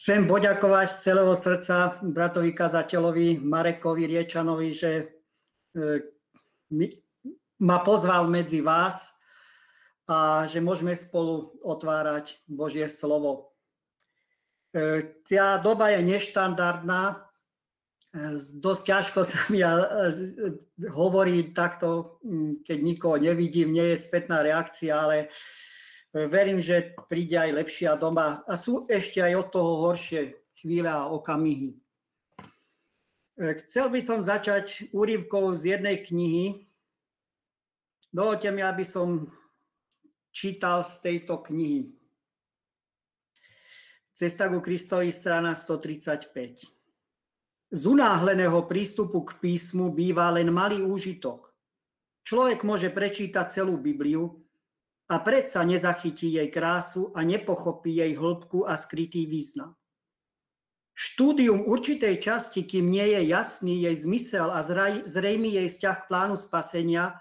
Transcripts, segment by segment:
Chcem poďakovať z celého srdca bratovi kazateľovi Marekovi Riečanovi, že e, ma pozval medzi vás a že môžeme spolu otvárať Božie slovo. E, tá doba je neštandardná, e, dosť ťažko sa mi hovorí takto, keď nikoho nevidím, nie je spätná reakcia, ale verím, že príde aj lepšia doba a sú ešte aj od toho horšie chvíle a okamihy. E, chcel by som začať úryvkou z jednej knihy. Dovolte mi, aby som čítal z tejto knihy. Cesta ku Kristovi, strana 135. Z unáhleného prístupu k písmu býva len malý úžitok. Človek môže prečítať celú Bibliu, a predsa nezachytí jej krásu a nepochopí jej hĺbku a skrytý význam. Štúdium určitej časti, kým nie je jasný jej zmysel a zrejmý jej vzťah k plánu spasenia,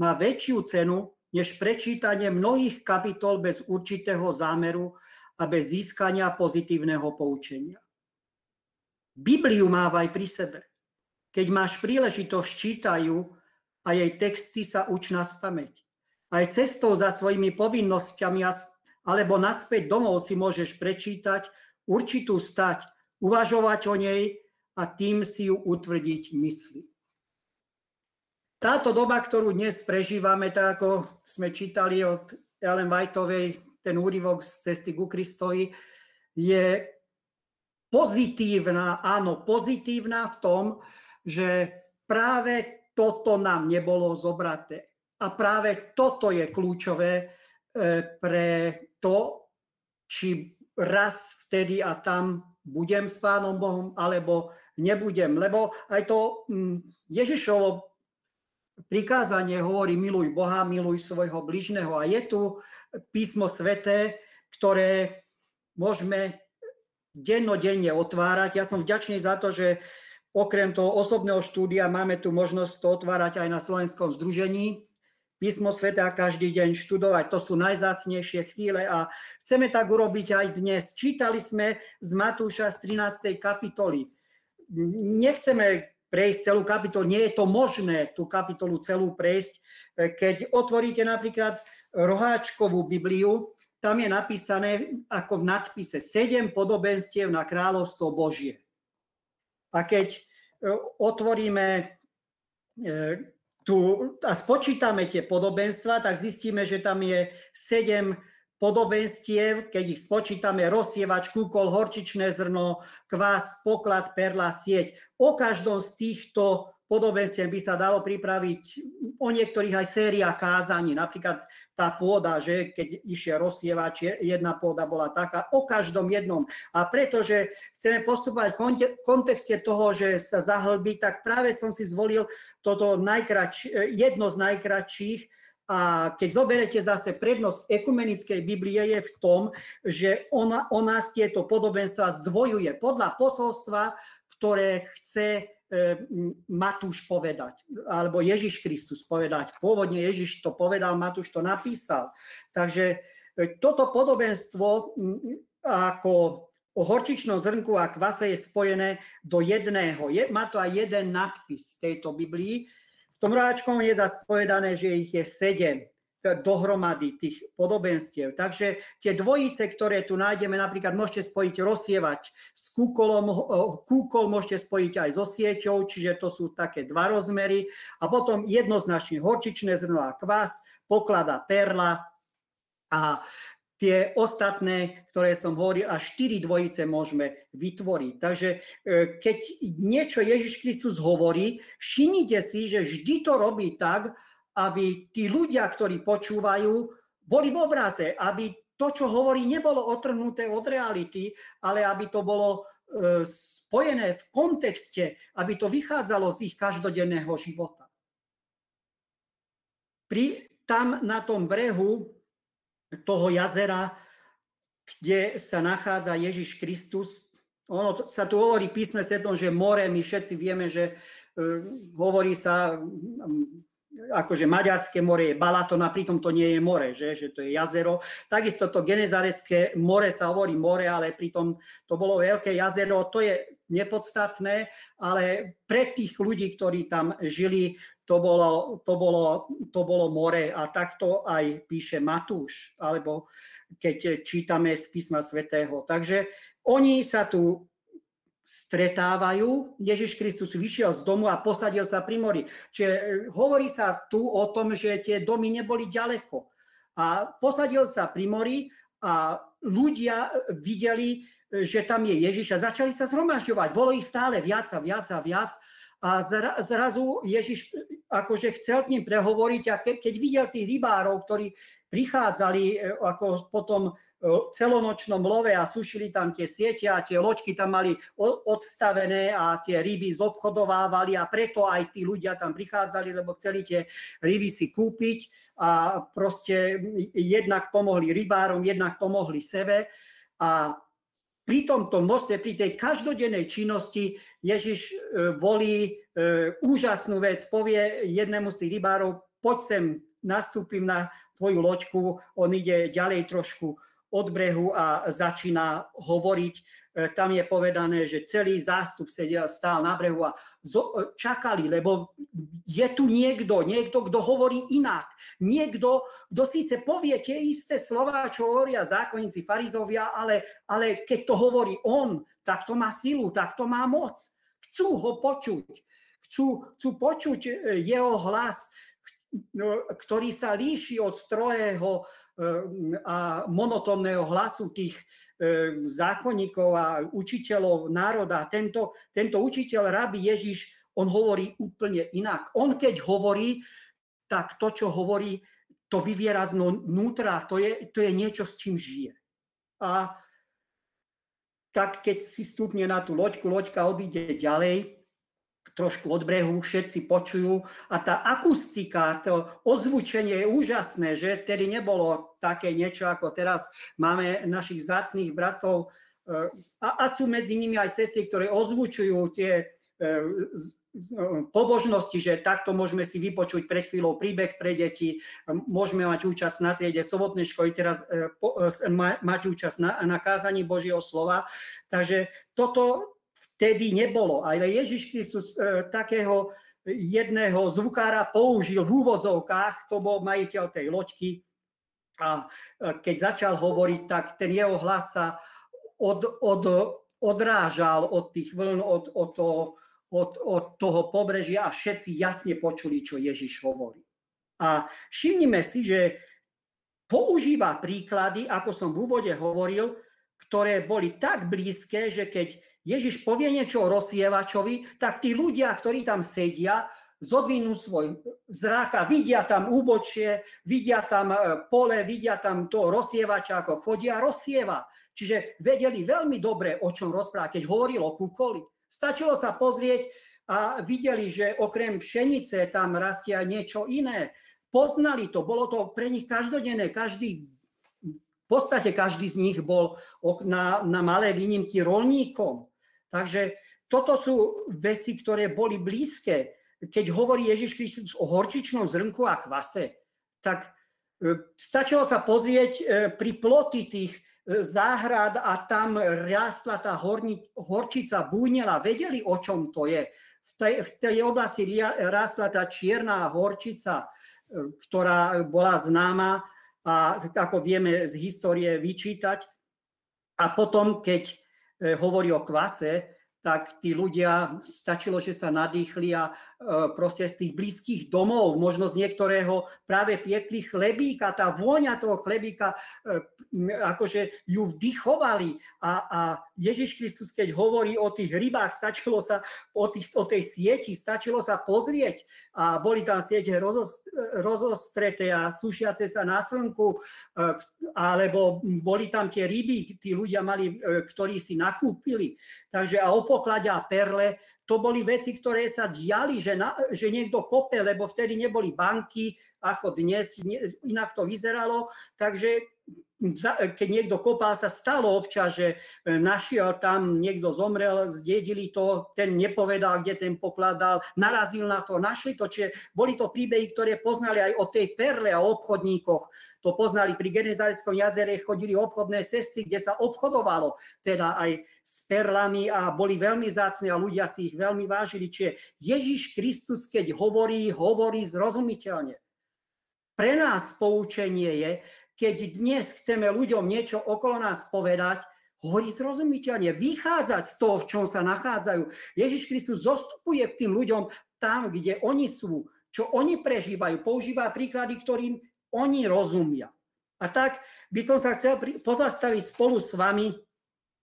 má väčšiu cenu než prečítanie mnohých kapitol bez určitého zámeru a bez získania pozitívneho poučenia. Bibliu mávaj pri sebe. Keď máš príležitosť, čítajú a jej texty sa uč na spameť. Aj cestou za svojimi povinnosťami alebo naspäť domov si môžeš prečítať určitú stať, uvažovať o nej a tým si ju utvrdiť mysli. Táto doba, ktorú dnes prežívame, tak ako sme čítali od Ellen Whiteovej, ten úryvok z cesty ku Kristovi, je pozitívna, áno, pozitívna v tom, že práve toto nám nebolo zobraté. A práve toto je kľúčové e, pre to, či raz vtedy a tam budem s Pánom Bohom, alebo nebudem. Lebo aj to mm, Ježišovo prikázanie hovorí miluj Boha, miluj svojho bližného. A je tu písmo sveté, ktoré môžeme dennodenne otvárať. Ja som vďačný za to, že okrem toho osobného štúdia máme tu možnosť to otvárať aj na Slovenskom združení písmo sveta každý deň študovať. To sú najzácnejšie chvíle a chceme tak urobiť aj dnes. Čítali sme z Matúša z 13. kapitoly. Nechceme prejsť celú kapitolu, nie je to možné tú kapitolu celú prejsť. Keď otvoríte napríklad roháčkovú Bibliu, tam je napísané ako v nadpise 7 podobenstiev na kráľovstvo Božie. A keď e, otvoríme e, tu, a spočítame tie podobenstva, tak zistíme, že tam je sedem podobenstiev, keď ich spočítame, rozsievač, kúkol, horčičné zrno, kvás, poklad, perla, sieť. O každom z týchto podobenstiev by sa dalo pripraviť o niektorých aj séria kázaní. Napríklad tá pôda, že keď išiel rozsievač, jedna pôda bola taká, o každom jednom. A pretože chceme postupovať v kontexte toho, že sa zahlbí, tak práve som si zvolil toto najkrač, jedno z najkračších, a keď zoberete zase prednosť ekumenickej Biblie je v tom, že ona, ona tieto podobenstva zdvojuje podľa posolstva, ktoré chce Matúš povedať, alebo Ježiš Kristus povedať. Pôvodne Ježiš to povedal, Matúš to napísal. Takže e, toto podobenstvo ako o horčičnom zrnku a kvase je spojené do jedného. Je, má to aj jeden nadpis tejto Biblii. V tom ráčkom je zase povedané, že ich je sedem dohromady tých podobenstiev. Takže tie dvojice, ktoré tu nájdeme, napríklad môžete spojiť rozsievať s kúkolom, kúkol môžete spojiť aj so sieťou, čiže to sú také dva rozmery. A potom jednoznačne horčičné zrno a kvás, poklada perla a tie ostatné, ktoré som hovoril, až štyri dvojice môžeme vytvoriť. Takže e, keď niečo Ježiš Kristus hovorí, všimnite si, že vždy to robí tak, aby tí ľudia, ktorí počúvajú, boli v obraze, aby to, čo hovorí, nebolo otrhnuté od reality, ale aby to bolo e, spojené v kontexte, aby to vychádzalo z ich každodenného života. Pri, tam na tom brehu toho jazera, kde sa nachádza Ježiš Kristus, ono sa tu hovorí písme svetom, že more, my všetci vieme, že e, hovorí sa akože Maďarské more je Balaton a pritom to nie je more, že, že to je jazero. Takisto to Genezarecké more sa hovorí more, ale pritom to bolo veľké jazero. To je nepodstatné, ale pre tých ľudí, ktorí tam žili, to bolo, to bolo, to bolo more a takto aj píše Matúš, alebo keď čítame z písma svätého. Takže oni sa tu stretávajú. Ježiš Kristus vyšiel z domu a posadil sa pri mori. Čiže e, hovorí sa tu o tom, že tie domy neboli ďaleko. A posadil sa pri mori a ľudia videli, e, že tam je Ježiš a začali sa zhromažďovať. Bolo ich stále viac a viac a viac. A zrazu Ježiš e, akože chcel k ním prehovoriť a keď videl tých rybárov, ktorí prichádzali ako potom celonočnom love a sušili tam tie siete a tie loďky tam mali odstavené a tie ryby zobchodovávali a preto aj tí ľudia tam prichádzali, lebo chceli tie ryby si kúpiť a proste jednak pomohli rybárom, jednak pomohli sebe a pri tomto množstve, pri tej každodennej činnosti Ježiš e, volí e, úžasnú vec, povie jednému z tých rybárov, poď sem, nastúpim na tvoju loďku, on ide ďalej trošku od brehu a začína hovoriť. E, tam je povedané, že celý zástup sedel, stál na brehu a e, čakali, lebo je tu niekto, niekto, kto hovorí inak. Niekto, kto síce povie tie isté slova, čo hovoria zákonníci farizovia, ale, ale keď to hovorí on, tak to má silu, tak to má moc. Chcú ho počuť. Chcú, chcú počuť e, jeho hlas, no, ktorý sa líši od strojého a monotónneho hlasu tých e, zákonníkov a učiteľov národa. Tento, tento učiteľ, rabi Ježiš, on hovorí úplne inak. On keď hovorí, tak to, čo hovorí, to vyviera znútra, to je, to je niečo, s čím žije. A tak keď si stupne na tú loďku, loďka odíde ďalej, trošku od brehu, všetci počujú. A tá akustika, to ozvučenie je úžasné, že? Tedy nebolo také niečo, ako teraz máme našich zácných bratov. Eh, a, a sú medzi nimi aj sestry, ktoré ozvučujú tie eh, pobožnosti, že takto môžeme si vypočuť pred chvíľou príbeh pre deti, môžeme mať účasť na triede sobotnej školy, teraz mať účasť na, na kázaní Božieho slova. Takže toto vtedy nebolo. Ale Ježiš Kristus e, takého jedného zvukára použil v úvodzovkách, to bol majiteľ tej loďky. A e, keď začal hovoriť, tak ten jeho hlas sa od, od, odrážal od tých vln, od, od, toho, od, od toho pobrežia a všetci jasne počuli, čo Ježiš hovorí. A všimnime si, že používa príklady, ako som v úvode hovoril, ktoré boli tak blízke, že keď Ježiš povie niečo o rozsievačovi, tak tí ľudia, ktorí tam sedia, zodvinú svoj zrák a vidia tam úbočie, vidia tam e, pole, vidia tam to rozsievača, ako chodia a rozsieva. Čiže vedeli veľmi dobre, o čom rozpráva, keď hovoril o kukoli. Stačilo sa pozrieť a videli, že okrem pšenice tam rastie aj niečo iné. Poznali to, bolo to pre nich každodenné, každý v podstate každý z nich bol na, na malé výnimky rolníkom. Takže toto sú veci, ktoré boli blízke. Keď hovorí Ježiš Kristus o horčičnom zrnku a kvase, tak e, stačilo sa pozrieť e, pri ploty tých e, záhrad a tam rástla tá horni, horčica, búnela, vedeli, o čom to je. V tej, v tej oblasti rástla tá čierna horčica, ktorá bola známa a ako vieme z histórie vyčítať. A potom, keď hovorí o kvase, tak tí ľudia stačilo, že sa nadýchli a proste z tých blízkych domov, možno z niektorého práve piekli chlebíka, tá vôňa toho chlebíka, e, akože ju vdychovali a, a Ježiš Kristus, keď hovorí o tých rybách, stačilo sa o, tých, o tej sieti, stačilo sa pozrieť a boli tam siete rozostreté a sušiace sa na slnku, e, alebo boli tam tie ryby, tí ľudia mali, ktorí si nakúpili. Takže a opo poklade a perle, to boli veci, ktoré sa diali, že, na, že niekto kope, lebo vtedy neboli banky, ako dnes, inak to vyzeralo. Takže keď niekto kopal, sa stalo občas, že e, našiel tam, niekto zomrel, zdedili to, ten nepovedal, kde ten pokladal, narazil na to, našli to. Čiže boli to príbehy, ktoré poznali aj o tej perle a obchodníkoch. To poznali pri Genezareckom jazere, chodili obchodné cesty, kde sa obchodovalo teda aj s perlami a boli veľmi zácne a ľudia si ich veľmi vážili. Čiže Ježiš Kristus, keď hovorí, hovorí zrozumiteľne. Pre nás poučenie je, keď dnes chceme ľuďom niečo okolo nás povedať, hovorí zrozumiteľne, vychádzať z toho, v čom sa nachádzajú. Ježiš Kristus zostupuje k tým ľuďom tam, kde oni sú, čo oni prežívajú, používa príklady, ktorým oni rozumia. A tak by som sa chcel pozastaviť spolu s vami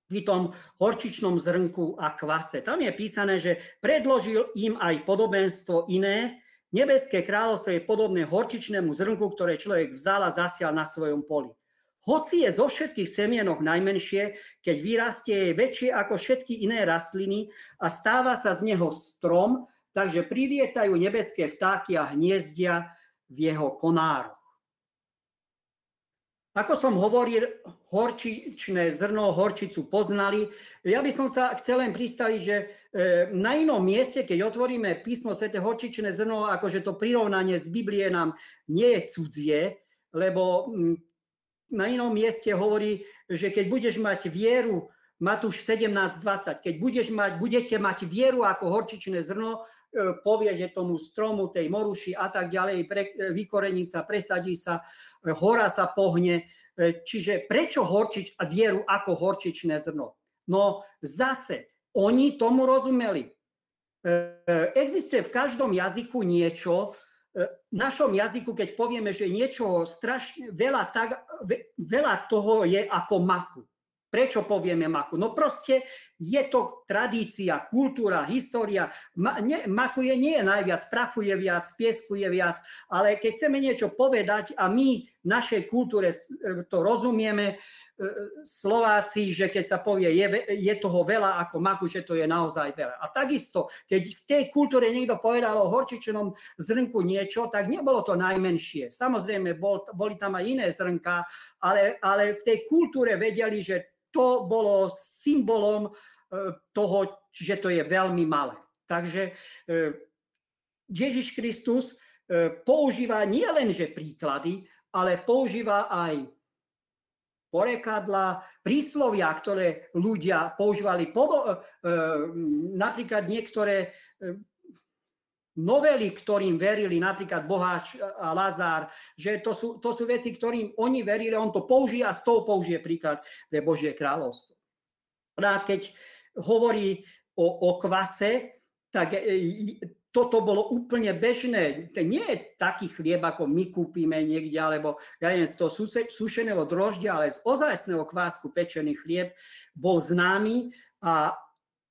pri tom horčičnom zrnku a kvase. Tam je písané, že predložil im aj podobenstvo iné, Nebeské kráľovstvo je podobné horčičnému zrnku, ktoré človek vzal a zasial na svojom poli. Hoci je zo všetkých semienok najmenšie, keď vyrastie je väčšie ako všetky iné rastliny a stáva sa z neho strom, takže prilietajú nebeské vtáky a hniezdia v jeho konároch. Ako som hovoril, horčičné zrno, horčicu poznali. Ja by som sa chcel len pristaviť, že e, na inom mieste, keď otvoríme písmo Svete horčičné zrno, akože to prirovnanie z Biblie nám nie je cudzie, lebo na inom mieste hovorí, že keď budeš mať vieru, Matúš 17.20, keď budeš mať, budete mať vieru ako horčičné zrno, e, poviete tomu stromu, tej moruši a tak ďalej, pre, e, vykorení sa, presadí sa, hora sa pohne. E, čiže prečo horčič a vieru ako horčičné zrno? No zase, oni tomu rozumeli. E, existuje v každom jazyku niečo, e, v našom jazyku, keď povieme, že niečo strašne veľa, tak, veľa toho je ako maku. Prečo povieme maku? No proste je to tradícia, kultúra, história. Ma, ne, maku je nie je najviac, prachu je viac, piesku je viac, ale keď chceme niečo povedať a my našej kultúre e, to rozumieme, e, Slováci, že keď sa povie, je, je toho veľa ako maku, že to je naozaj veľa. A takisto, keď v tej kultúre niekto povedal o horčičnom zrnku niečo, tak nebolo to najmenšie. Samozrejme, bol, boli tam aj iné zrnka, ale, ale v tej kultúre vedeli, že to bolo symbolom e, toho, že to je veľmi malé. Takže e, Ježiš Kristus e, používa nie len že príklady, ale používa aj porekadla, príslovia, ktoré ľudia používali. napríklad niektoré novely, ktorým verili, napríklad Boháč a Lazár, že to sú, to sú veci, ktorým oni verili, on to použije a z toho použije príklad pre Božie kráľovstvo. A keď hovorí o, o kvase, tak e, toto bolo úplne bežné. Nie je taký chlieb, ako my kúpime niekde, alebo ja neviem, z toho sušeného droždia, ale z ozajstného kvásku pečený chlieb bol známy a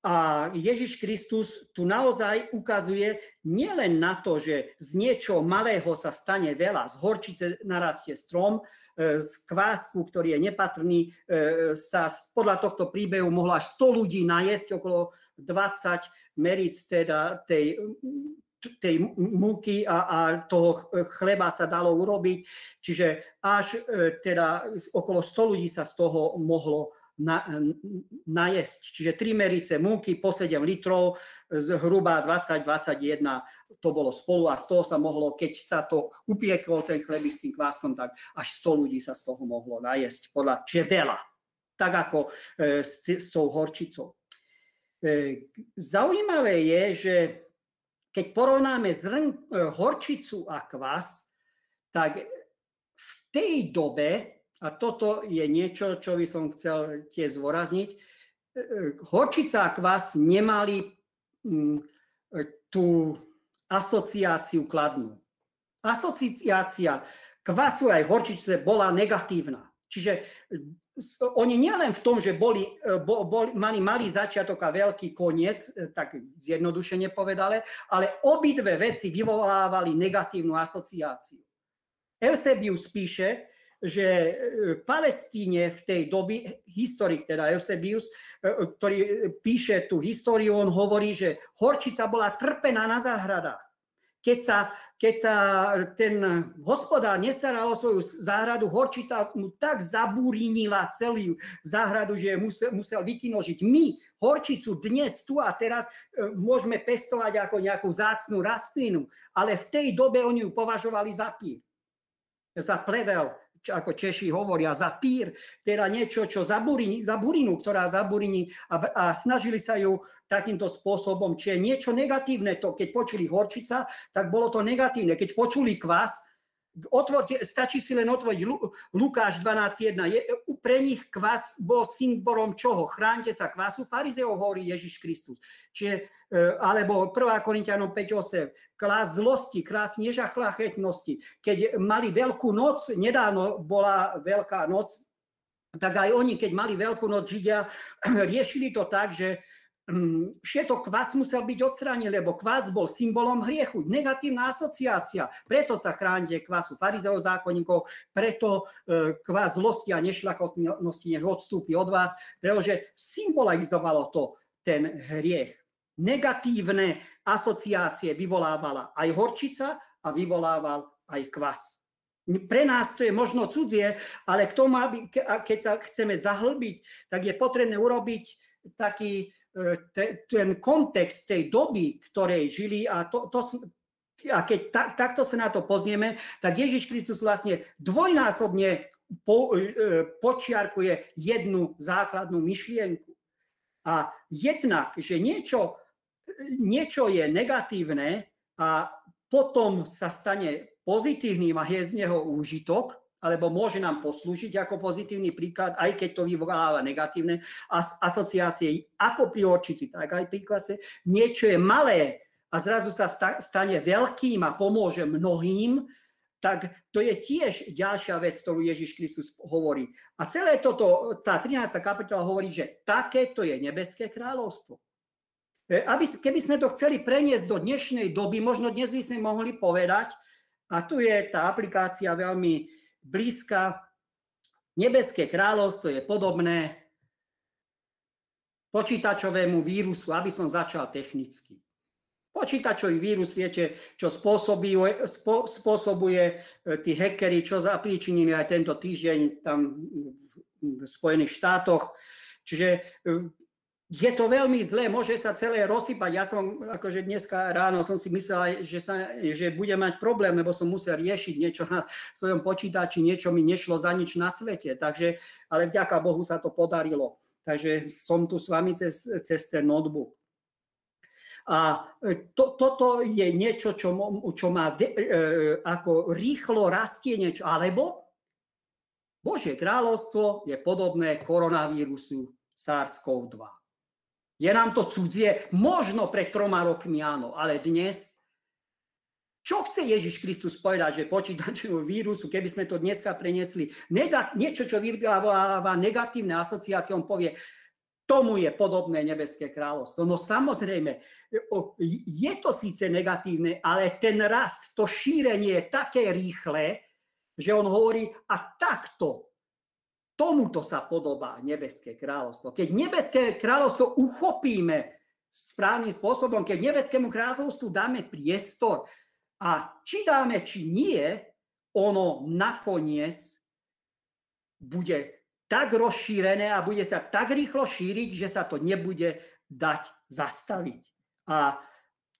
a Ježiš Kristus tu naozaj ukazuje nielen na to, že z niečoho malého sa stane veľa, z horčice narastie strom, e, z kvásku, ktorý je nepatrný, e, sa podľa tohto príbehu mohlo až 100 ľudí najesť, okolo 20 meric teda tej tej múky a, a toho chleba sa dalo urobiť. Čiže až e, teda okolo 100 ľudí sa z toho mohlo na, najesť. Čiže 3 merice múky po 7 litrov, zhruba 20-21 to bolo spolu a z toho sa mohlo, keď sa to upiekol ten chleby s tým kvásom, tak až 100 ľudí sa z toho mohlo najesť. Podľa, čiže veľa. Tak ako e, s, s tou horčicou. E, zaujímavé je, že keď porovnáme zrn, e, horčicu a kvas, tak v tej dobe a toto je niečo, čo by som chcel tiež zvorazniť. E, horčica a kvas nemali mm, tú asociáciu kladnú. Asociácia kvasu aj horčice bola negatívna. Čiže oni nielen v tom, že boli, e, boli, mali malý začiatok a veľký koniec, tak zjednodušene povedale, ale obidve veci vyvolávali negatívnu asociáciu. Eusebius píše, že e, v Palestíne v tej doby, historik teda Eusebius, e, ktorý píše tú históriu, on hovorí, že horčica bola trpená na záhradách. Keď sa, keď sa ten hospodár nestaral o svoju záhradu, horčita mu tak zabúrinila celú záhradu, že musel, musel vykinožiť. My horčicu dnes tu a teraz e, môžeme pestovať ako nejakú zácnú rastlinu, ale v tej dobe oni ju považovali za pír, za plevel, ako Češi hovoria, za pír, teda niečo, čo zaburí, za burinu, ktorá zaburini a, a snažili sa ju takýmto spôsobom, či je niečo negatívne to, keď počuli horčica, tak bolo to negatívne. Keď počuli kvas, Otvorte, stačí si len otvoriť Lukáš 12.1. Je, pre nich kvas bol symbolom čoho? Chránte sa kvasu. Farizeov hovorí Ježiš Kristus. Čiže, e, alebo 1. Korintianom 5.8. Klas zlosti, krás nežachlachetnosti. Keď mali veľkú noc, nedávno bola veľká noc, tak aj oni, keď mali veľkú noc Židia, riešili to tak, že Mm, všetko kvas musel byť odstránený, lebo kvas bol symbolom hriechu, negatívna asociácia. Preto sa chránite kvasu farizeov zákonníkov, preto e, kvas zlosti a nešľachotnosti nech odstúpi od vás, pretože symbolizovalo to ten hriech. Negatívne asociácie vyvolávala aj horčica a vyvolával aj kvas. Pre nás to je možno cudzie, ale k tomu, aby, keď sa chceme zahlbiť, tak je potrebné urobiť taký te, ten kontext tej doby, ktorej žili a to, to a keď ta, takto sa na to pozrieme, tak Ježiš Kristus vlastne dvojnásobne po, e, počiarkuje jednu základnú myšlienku. A jednak, že niečo, niečo je negatívne a potom sa stane pozitívnym a je z neho úžitok, alebo môže nám poslúžiť ako pozitívny príklad, aj keď to vyvoláva negatívne asociácie, ako pri orčici, tak aj pri klase. Niečo je malé a zrazu sa stane veľkým a pomôže mnohým, tak to je tiež ďalšia vec, ktorú Ježiš Kristus hovorí. A celé toto, tá 13. kapitola hovorí, že takéto je nebeské kráľovstvo. E, aby, keby sme to chceli preniesť do dnešnej doby, možno dnes by sme mohli povedať, a tu je tá aplikácia veľmi blízka. Nebeské kráľovstvo je podobné počítačovému vírusu, aby som začal technicky. Počítačový vírus, viete, čo spôsobuje, spô, spôsobuje e, tí hackery, čo zapríčinili aj tento týždeň tam v Spojených štátoch. Čiže e, je to veľmi zlé, môže sa celé rozsypať. Ja som, akože dneska ráno som si myslel, že, sa, že budem mať problém, lebo som musel riešiť niečo na svojom počítači, niečo mi nešlo za nič na svete. Takže, ale vďaka Bohu sa to podarilo. Takže som tu s vami cez, cez ten notebook. A to, toto je niečo, čo, čo má e, ako rýchlo rastie niečo, alebo Božie kráľovstvo je podobné koronavírusu SARS-CoV-2. Je nám to cudzie? Možno pred troma rokmi áno, ale dnes? Čo chce Ježiš Kristus povedať, že počítačovú vírusu, keby sme to dneska prenesli, niečo, čo vyvoláva negatívne asociácie, on povie, tomu je podobné nebeské kráľovstvo. No samozrejme, je to síce negatívne, ale ten rast, to šírenie je také rýchle, že on hovorí, a takto Tomuto sa podobá nebeské kráľovstvo. Keď nebeské kráľovstvo uchopíme správnym spôsobom, keď nebeskému kráľovstvu dáme priestor a či dáme, či nie, ono nakoniec bude tak rozšírené a bude sa tak rýchlo šíriť, že sa to nebude dať zastaviť. A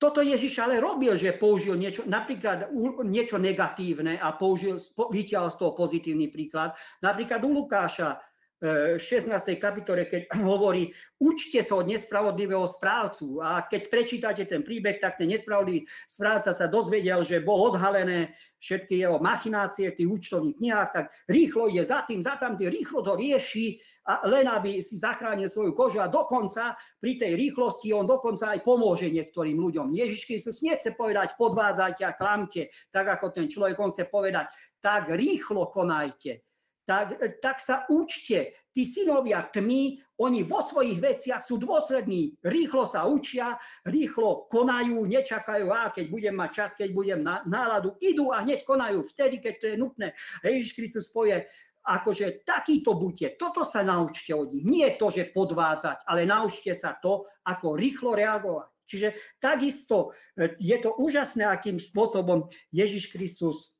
toto Ježiš ale robil, že použil niečo, napríklad niečo negatívne a použil, vyťahol z toho pozitívny príklad. Napríklad u Lukáša 16. kapitole, keď hovorí, učte sa od nespravodlivého správcu. A keď prečítate ten príbeh, tak ten nespravodlivý správca sa dozvedel, že bol odhalené všetky jeho machinácie v tých účtovných knihách, tak rýchlo ide za tým, za tam, rýchlo to rieši, a len aby si zachránil svoju kožu a dokonca pri tej rýchlosti on dokonca aj pomôže niektorým ľuďom. Ježiš Kristus nechce povedať podvádzajte a klamte, tak ako ten človek, on chce povedať, tak rýchlo konajte tak, tak sa učte. Tí synovia tmy, oni vo svojich veciach sú dôslední. Rýchlo sa učia, rýchlo konajú, nečakajú, a keď budem mať čas, keď budem na, náladu, idú a hneď konajú vtedy, keď to je nutné. Ježiš Kristus povie, akože takýto buďte, toto sa naučte od nich. Nie to, že podvádzať, ale naučte sa to, ako rýchlo reagovať. Čiže takisto e, je to úžasné, akým spôsobom Ježiš Kristus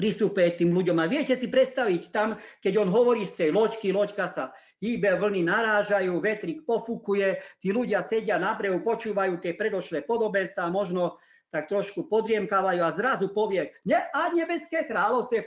prisúpe tým ľuďom. A viete si predstaviť tam, keď on hovorí z tej loďky, loďka sa hýbe, vlny narážajú, vetrik pofúkuje, tí ľudia sedia na brehu, počúvajú tie predošlé podobenstva, možno tak trošku podriemkávajú a zrazu povie, ne, a nebeské kráľovstvo je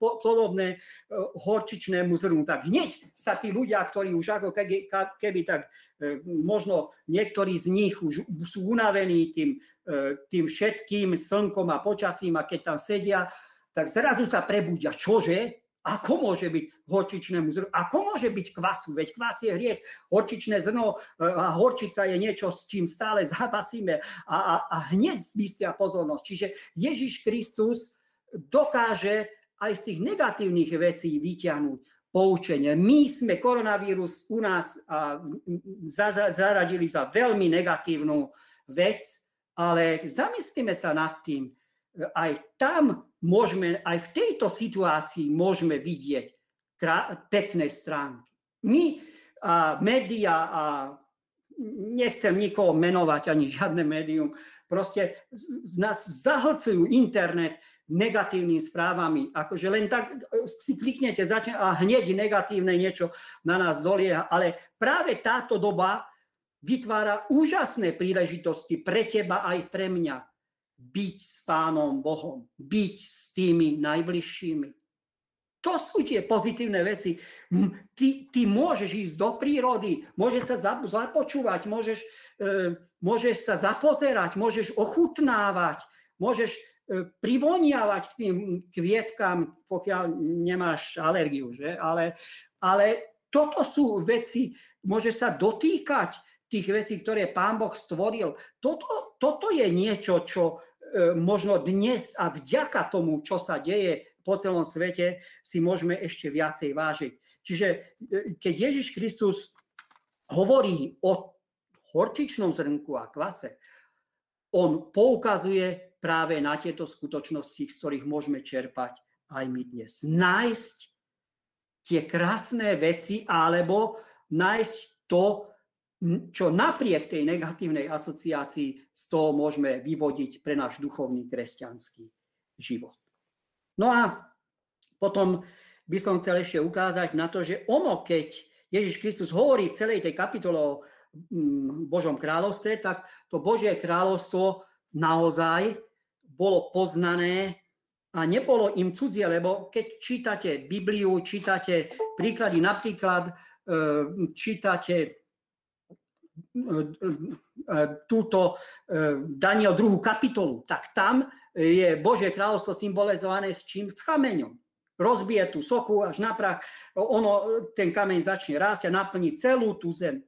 po, podobné uh, horčičnému zrnu. Tak hneď sa tí ľudia, ktorí už ako keby, keby tak uh, možno niektorí z nich už sú unavení tým, uh, tým všetkým slnkom a počasím a keď tam sedia, tak zrazu sa prebudia. Čože? Ako môže byť horčičnému zrnu? Ako môže byť kvasu? Veď kvas je hriech. Horčičné zrno e, a horčica je niečo, s čím stále zápasíme. A, a, a hneď zbystia pozornosť. Čiže Ježiš Kristus dokáže aj z tých negatívnych vecí vyťahnuť poučenie. My sme koronavírus u nás a, zaradili za veľmi negatívnu vec, ale zamyslíme sa nad tým, aj tam môžeme, aj v tejto situácii môžeme vidieť pekné stránky. My, a média a nechcem nikoho menovať ani žiadne médium, proste z nás zahlcujú internet negatívnymi správami. Akože len tak si kliknete začne, a hneď negatívne niečo na nás dolieha. Ale práve táto doba vytvára úžasné príležitosti pre teba aj pre mňa byť s Pánom Bohom, byť s tými najbližšími. To sú tie pozitívne veci. Ty, ty môžeš ísť do prírody, môžeš sa započúvať, môžeš, e, môžeš sa zapozerať, môžeš ochutnávať, môžeš e, privoniavať k tým kvietkám, pokiaľ nemáš alergiu, že? Ale, ale toto sú veci, môže sa dotýkať tých vecí, ktoré Pán Boh stvoril. Toto, toto je niečo, čo E, možno dnes a vďaka tomu, čo sa deje po celom svete, si môžeme ešte viacej vážiť. Čiže e, keď Ježiš Kristus hovorí o horčičnom zrnku a kvase, on poukazuje práve na tieto skutočnosti, z ktorých môžeme čerpať aj my dnes. Nájsť tie krásne veci alebo nájsť to, čo napriek tej negatívnej asociácii z toho môžeme vyvodiť pre náš duchovný kresťanský život. No a potom by som chcel ešte ukázať na to, že ono, keď Ježiš Kristus hovorí v celej tej kapitole o mm, Božom kráľovstve, tak to Božie kráľovstvo naozaj bolo poznané a nebolo im cudzie, lebo keď čítate Bibliu, čítate príklady, napríklad e, čítate túto e, Daniel druhú kapitolu, tak tam je Božie kráľovstvo symbolizované s čím? S kameňom. Rozbije tú sochu až na prach, ono, ten kameň začne rásť a naplní celú tú zem.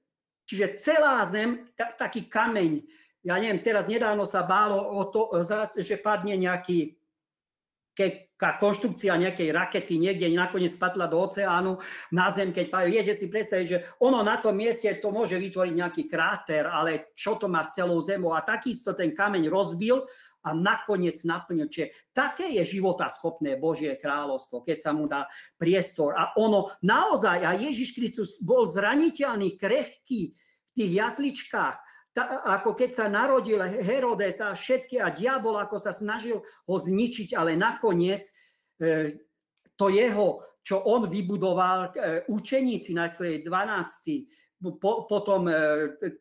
Čiže celá zem, taký kameň, ja neviem, teraz nedávno sa bálo o to, že padne nejaký keď konštrukcia nejakej rakety niekde nakoniec spadla do oceánu na Zem, keď viete si predstaviť, že ono na tom mieste to môže vytvoriť nejaký kráter, ale čo to má s celou Zemou a takisto ten kameň rozbil a nakoniec naplnil. Čiže také je života schopné Božie kráľovstvo, keď sa mu dá priestor. A ono naozaj, a Ježiš Kristus bol zraniteľný, krehký v tých jasličkách, ta, ako keď sa narodil Herodes a všetky a diabol, ako sa snažil ho zničiť, ale nakoniec e, to jeho, čo on vybudoval, e, učeníci, najskôr 12, po, potom e,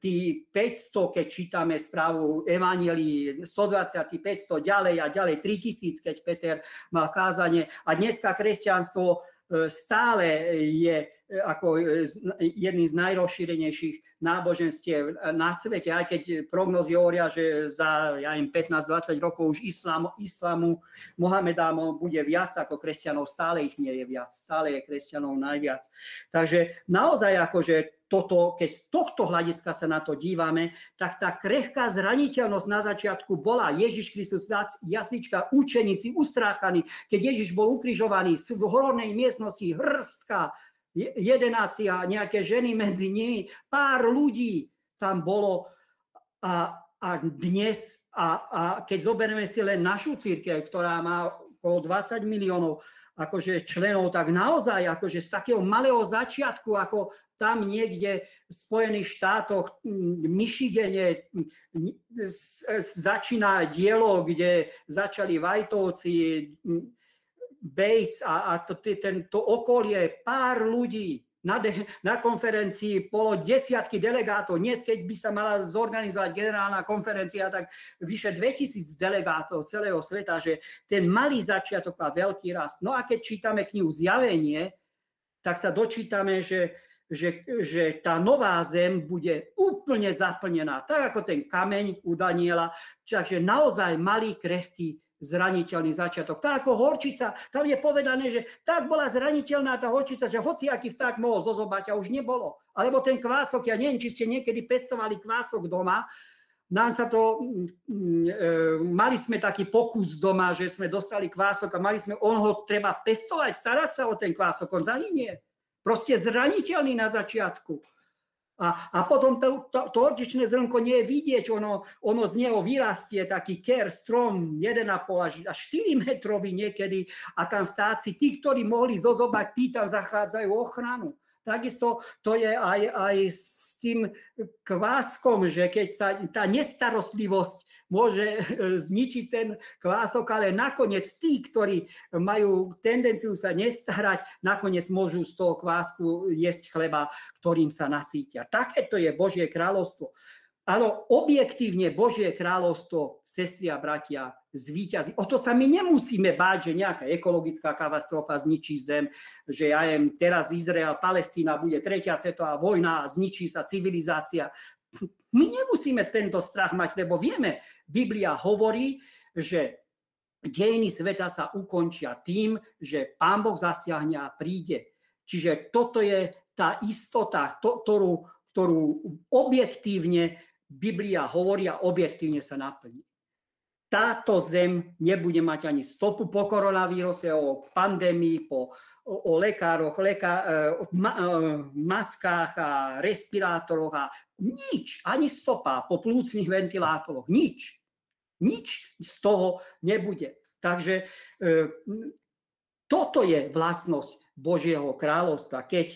tí 500, keď čítame správu Evangelii, 120, 500, ďalej a ďalej, 3000, keď Peter mal kázanie. A dneska kresťanstvo E, stále je ako e, jedný z najrozšírenejších náboženstiev na svete, aj keď prognozy hovoria, že za ja 15-20 rokov už islamu, islamu Mohamedámov bude viac ako kresťanov, stále ich nie je viac, stále je kresťanov najviac. Takže naozaj akože toto, keď z tohto hľadiska sa na to dívame, tak tá krehká zraniteľnosť na začiatku bola Ježiš Kristus, jaslička, učeníci, ustráchaní, keď Ježiš bol ukrižovaný v hornej miestnosti, hrstka, jedenáci a nejaké ženy medzi nimi, pár ľudí tam bolo a, a dnes, a, a keď zoberieme si len našu církev, ktorá má okolo 20 miliónov akože členov, tak naozaj akože z takého malého začiatku, ako tam niekde v Spojených štátoch, v Michigane začína dielo, kde začali Vajtovci, Bates a, a to, to okolie, pár ľudí, na, de, na konferencii bolo desiatky delegátov. Dnes, keď by sa mala zorganizovať generálna konferencia, tak vyše 2000 delegátov celého sveta, že ten malý začiatok a veľký rast. No a keď čítame knihu Zjavenie, tak sa dočítame, že, že, že tá nová zem bude úplne zaplnená, tak ako ten kameň u Daniela. Takže naozaj malý, krehký zraniteľný začiatok. Tak ako horčica, tam je povedané, že tak bola zraniteľná tá horčica, že hociaký vták mohol zozobať a už nebolo. Alebo ten kvások, ja neviem, či ste niekedy pestovali kvások doma, nám sa to, mm, e, mali sme taký pokus doma, že sme dostali kvások a mali sme, on ho treba pestovať, starať sa o ten kvások, on zahynie. Proste zraniteľný na začiatku. A, a potom to, to, to orčičné zrnko nie je vidieť, ono, ono z neho vyrastie taký ker, strom 1,5 až, až 4 metrový niekedy a tam vtáci, tí, ktorí mohli zozobať, tí tam zachádzajú ochranu. Takisto to je aj, aj s tým kváskom, že keď sa tá nestarostlivosť môže e, zničiť ten kvások, ale nakoniec tí, ktorí majú tendenciu sa nestarať, nakoniec môžu z toho kvásku jesť chleba, ktorým sa nasítia. Takéto je Božie kráľovstvo. Áno, objektívne Božie kráľovstvo, sestri a bratia, zvýťazí. O to sa my nemusíme báť, že nejaká ekologická katastrofa zničí zem, že ja jem teraz Izrael, Palestína, bude tretia svetová vojna a zničí sa civilizácia. My nemusíme tento strach mať, lebo vieme, Biblia hovorí, že dejiny sveta sa ukončia tým, že Pán Boh zasiahne a príde. Čiže toto je tá istota, to, ktorú, ktorú objektívne Biblia hovorí a objektívne sa naplní táto zem nebude mať ani stopu po koronavíruse, o pandémii, po, o, o lekároch, leká, e, ma, e, maskách a respirátoroch a nič, ani stopa po plúcnych ventilátoroch, nič. Nič z toho nebude. Takže e, toto je vlastnosť Božieho kráľovstva. Keď,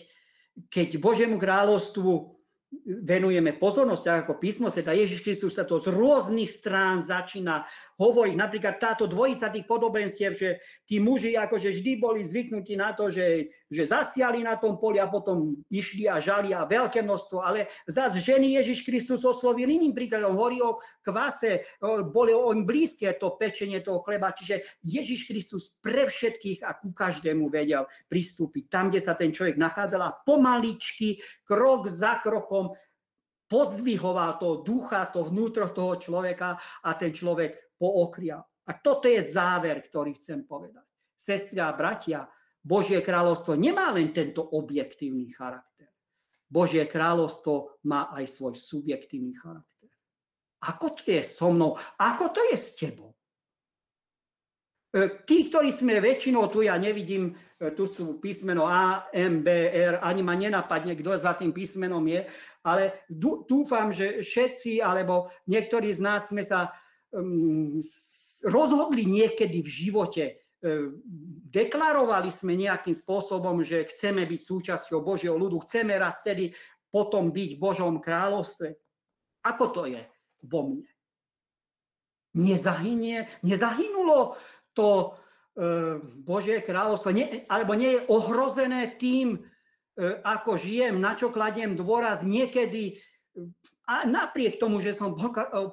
keď Božiemu kráľovstvu venujeme pozornosť, tak ako písmo sveta, Ježiš Kristus sa to z rôznych strán začína hovoriť. Napríklad táto dvojica tých podobenstiev, že tí muži akože vždy boli zvyknutí na to, že, že zasiali na tom poli a potom išli a žali a veľké množstvo, ale zase ženy Ježiš Kristus oslovil iným príkladom. Hovorí o kvase, boli on blízke to pečenie toho chleba, čiže Ježiš Kristus pre všetkých a ku každému vedel pristúpiť tam, kde sa ten človek nachádzal a pomaličky, krok za krokom pozdvihoval toho ducha, to vnútro toho človeka a ten človek pookrial. A toto je záver, ktorý chcem povedať. Sestri a bratia, Božie kráľovstvo nemá len tento objektívny charakter. Božie kráľovstvo má aj svoj subjektívny charakter. Ako to je so mnou? Ako to je s tebou? E, tí, ktorí sme väčšinou tu, ja nevidím, e, tu sú písmeno A, M, B, R, ani ma nenapadne, kto za tým písmenom je, ale dúfam, že všetci, alebo niektorí z nás sme sa rozhodli niekedy v živote, um, deklarovali sme nejakým spôsobom, že chceme byť súčasťou Božieho ľudu, chceme raz tedy potom byť v Božom kráľovstve. Ako to je vo mne? Nezahynie, nezahynulo to e, Božie kráľovstvo, nie, alebo nie je ohrozené tým, ako žijem, na čo kladiem dôraz niekedy, a napriek tomu, že som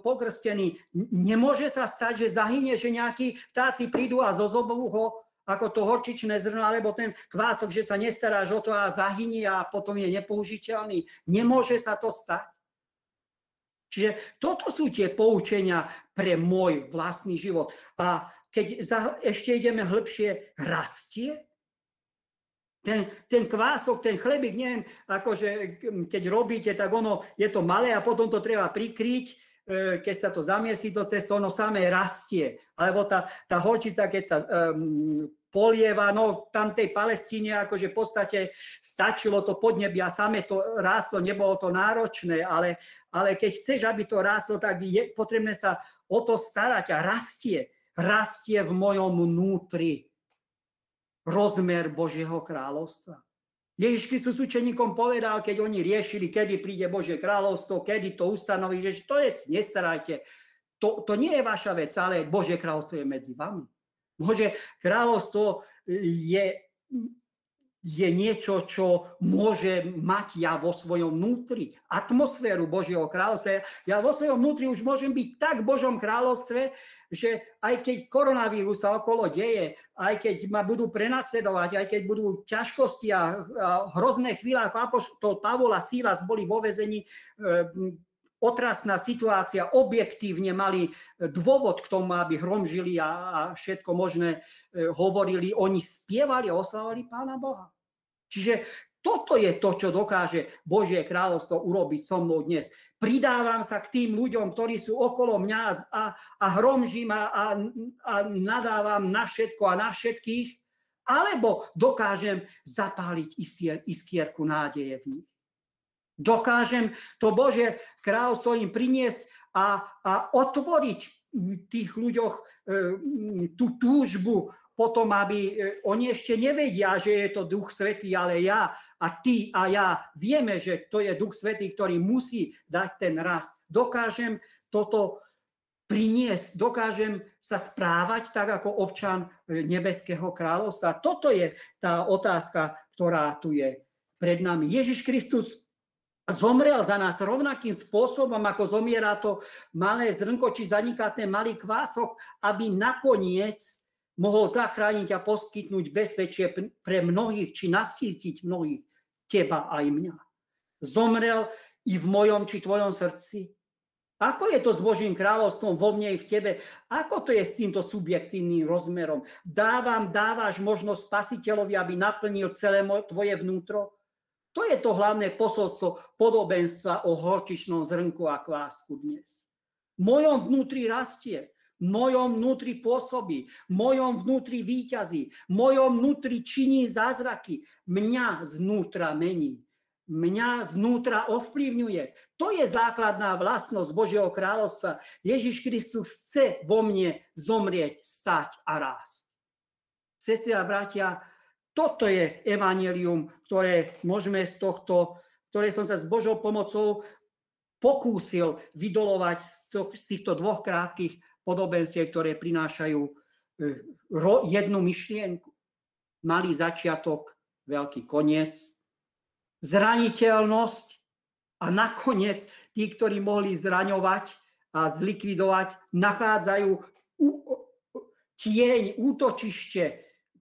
pokrstený, nemôže sa stať, že zahynie, že nejakí vtáci prídu a zozobu ho ako to horčičné zrno, alebo ten kvások, že sa nestaráš o to a zahynie a potom je nepoužiteľný. Nemôže sa to stať. Čiže toto sú tie poučenia pre môj vlastný život. A keď za, ešte ideme hĺbšie, rastie? Ten, ten kvások, ten chlebík, neviem, akože keď robíte, tak ono je to malé a potom to treba prikryť, e, keď sa to zamiesí do cestu, ono samé rastie. Alebo tá, tá horčica, keď sa um, polieva, no tam tej Palestíne akože v podstate stačilo to podnebia, same to rástlo, nebolo to náročné, ale, ale keď chceš, aby to rástlo, tak je potrebné sa o to starať a rastie rastie v mojom vnútri rozmer Božieho kráľovstva. Ježiš Kristus učeníkom povedal, keď oni riešili, kedy príde Bože kráľovstvo, kedy to ustanoví, že to je, nestarajte. To, to nie je vaša vec, ale Bože kráľovstvo je medzi vami. Bože kráľovstvo je je niečo, čo môže mať ja vo svojom vnútri. Atmosféru Božieho kráľovstva. Ja vo svojom vnútri už môžem byť tak v Božom kráľovstve, že aj keď koronavírus sa okolo deje, aj keď ma budú prenasledovať, aj keď budú ťažkosti a, hrozné chvíle, ako apostol Pavol a Sílas boli vo vezení, e, otrasná situácia, objektívne mali dôvod k tomu, aby hromžili a, a všetko možné e, hovorili. Oni spievali a oslavovali Pána Boha. Čiže toto je to, čo dokáže Božie kráľovstvo urobiť so mnou dnes. Pridávam sa k tým ľuďom, ktorí sú okolo mňa a, a hromžím a, a, a nadávam na všetko a na všetkých, alebo dokážem zapáliť iskier, iskierku nádeje v nich. Dokážem to Božie kráľovstvo im priniesť a, a otvoriť tých ľuďoch e, tú túžbu potom, aby e, oni ešte nevedia, že je to Duch Svetý, ale ja a ty a ja vieme, že to je Duch Svetý, ktorý musí dať ten rast. Dokážem toto priniesť, dokážem sa správať tak ako občan e, Nebeského kráľovstva. Toto je tá otázka, ktorá tu je pred nami. Ježiš Kristus zomrel za nás rovnakým spôsobom, ako zomiera to malé zrnko či zanikatné malý kvások, aby nakoniec mohol zachrániť a poskytnúť bezpečie pre mnohých, či nasítiť mnohých, teba aj mňa. Zomrel i v mojom či tvojom srdci. Ako je to s Božím kráľovstvom vo mne i v tebe? Ako to je s týmto subjektívnym rozmerom? Dávam, dávaš možnosť spasiteľovi, aby naplnil celé tvoje vnútro? To je to hlavné posolstvo podobenstva o horčičnom zrnku a kvásku dnes. V mojom vnútri rastie mojom vnútri pôsobí, mojom vnútri výťazí, mojom vnútri činí zázraky, mňa znútra mení, mňa znútra ovplyvňuje. To je základná vlastnosť Božieho kráľovstva. Ježiš Kristus chce vo mne zomrieť, stať a rásť. Sestri a bratia, toto je evanelium, ktoré môžeme z tohto, ktoré som sa s Božou pomocou pokúsil vydolovať z týchto dvoch krátkých podobenstiev, ktoré prinášajú e, jednu myšlienku. Malý začiatok, veľký koniec, zraniteľnosť a nakoniec tí, ktorí mohli zraňovať a zlikvidovať, nachádzajú tieň, útočište,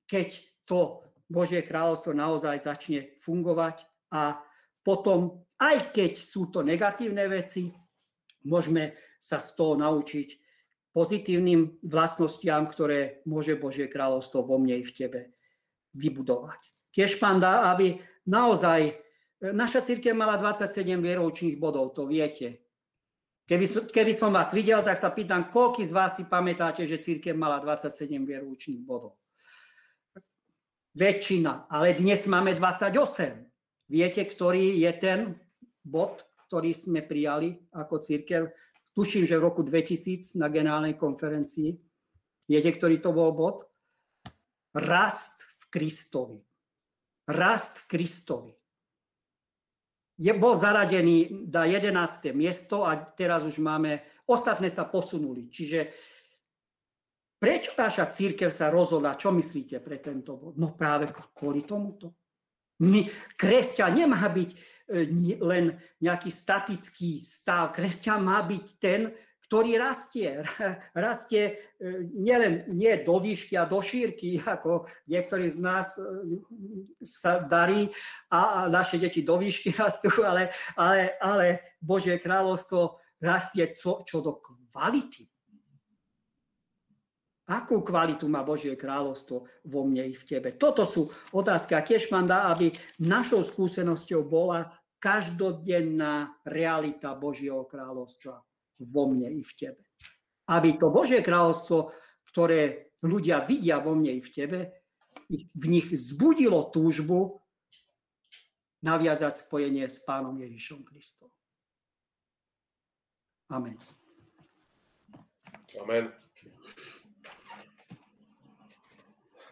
keď to Božie kráľovstvo naozaj začne fungovať a potom, aj keď sú to negatívne veci, môžeme sa z toho naučiť pozitívnym vlastnostiam, ktoré môže Božie kráľovstvo vo mne i v tebe vybudovať. Tiež pán dá, aby naozaj, naša církev mala 27 vieroučných bodov, to viete. Keby, keby som vás videl, tak sa pýtam, koľko z vás si pamätáte, že církev mala 27 vieroučných bodov. Väčšina, ale dnes máme 28. Viete, ktorý je ten bod, ktorý sme prijali ako církev tuším, že v roku 2000 na generálnej konferencii. Viete, ktorý to bol bod? Rast v Kristovi. Rast v Kristovi. Je, bol zaradený na 11. miesto a teraz už máme, ostatné sa posunuli. Čiže prečo naša církev sa rozhodla, čo myslíte pre tento bod? No práve kvôli tomuto. My, kresťan nemá byť len nejaký statický stav. Kresťan má byť ten, ktorý rastie. Rastie e, nielen nie do výšky a do šírky, ako niektorí z nás e, sa darí a naše deti do výšky rastú, ale, ale, ale Božie kráľovstvo rastie čo, čo do kvality. Akú kvalitu má Božie kráľovstvo vo mne i v tebe? Toto sú otázky a tiež mám dá, aby našou skúsenosťou bola každodenná realita Božieho kráľovstva vo mne i v tebe. Aby to Božie kráľovstvo, ktoré ľudia vidia vo mne i v tebe, v nich zbudilo túžbu naviazať spojenie s Pánom Ježišom Kristom. Amen. Amen.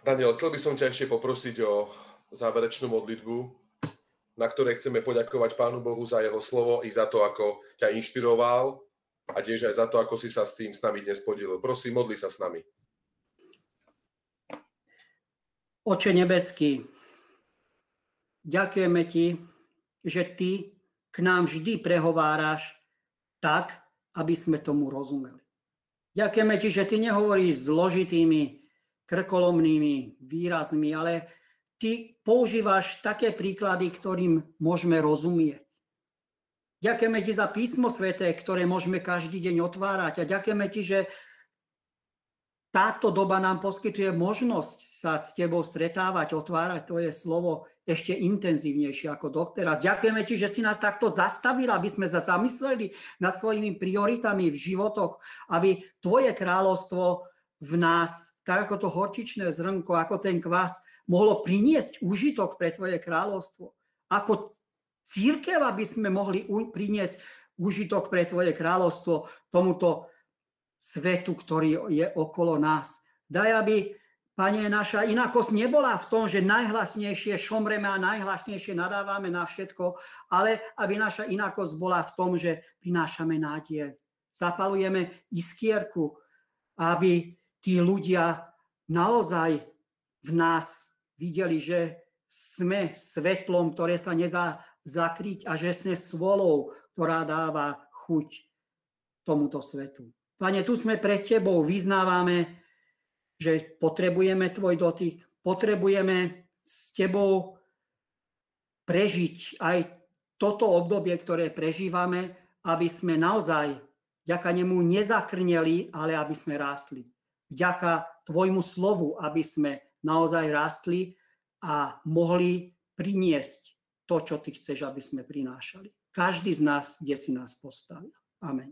Daniel, chcel by som ťa ešte poprosiť o záverečnú modlitbu na ktoré chceme poďakovať Pánu Bohu za jeho slovo i za to, ako ťa inšpiroval a tiež aj za to, ako si sa s tým s nami dnes podelil. Prosím, modli sa s nami. Oče nebeský, ďakujeme ti, že ty k nám vždy prehováraš tak, aby sme tomu rozumeli. Ďakujeme ti, že ty nehovoríš zložitými, krkolomnými výrazmi, ale ty používaš také príklady, ktorým môžeme rozumieť. Ďakujeme ti za písmo sveté, ktoré môžeme každý deň otvárať a ďakujeme ti, že táto doba nám poskytuje možnosť sa s tebou stretávať, otvárať tvoje slovo ešte intenzívnejšie ako doteraz. Ďakujeme ti, že si nás takto zastavil, aby sme sa zamysleli nad svojimi prioritami v životoch, aby tvoje kráľovstvo v nás, tak ako to horčičné zrnko, ako ten kvas, mohlo priniesť užitok pre tvoje kráľovstvo. Ako církev, aby sme mohli priniesť užitok pre tvoje kráľovstvo tomuto svetu, ktorý je okolo nás. Daj, aby, Pane, naša inakosť nebola v tom, že najhlasnejšie šomreme a najhlasnejšie nadávame na všetko, ale aby naša inakosť bola v tom, že prinášame nádej. Zapalujeme iskierku, aby tí ľudia naozaj v nás videli, že sme svetlom, ktoré sa nezá zakryť a že sme svolou, ktorá dáva chuť tomuto svetu. Pane, tu sme pred Tebou, vyznávame, že potrebujeme Tvoj dotyk, potrebujeme s Tebou prežiť aj toto obdobie, ktoré prežívame, aby sme naozaj vďaka nemu nezakrneli, ale aby sme rástli. Vďaka Tvojmu slovu, aby sme naozaj rástli a mohli priniesť to, čo ty chceš, aby sme prinášali. Každý z nás, kde si nás postavil. Amen.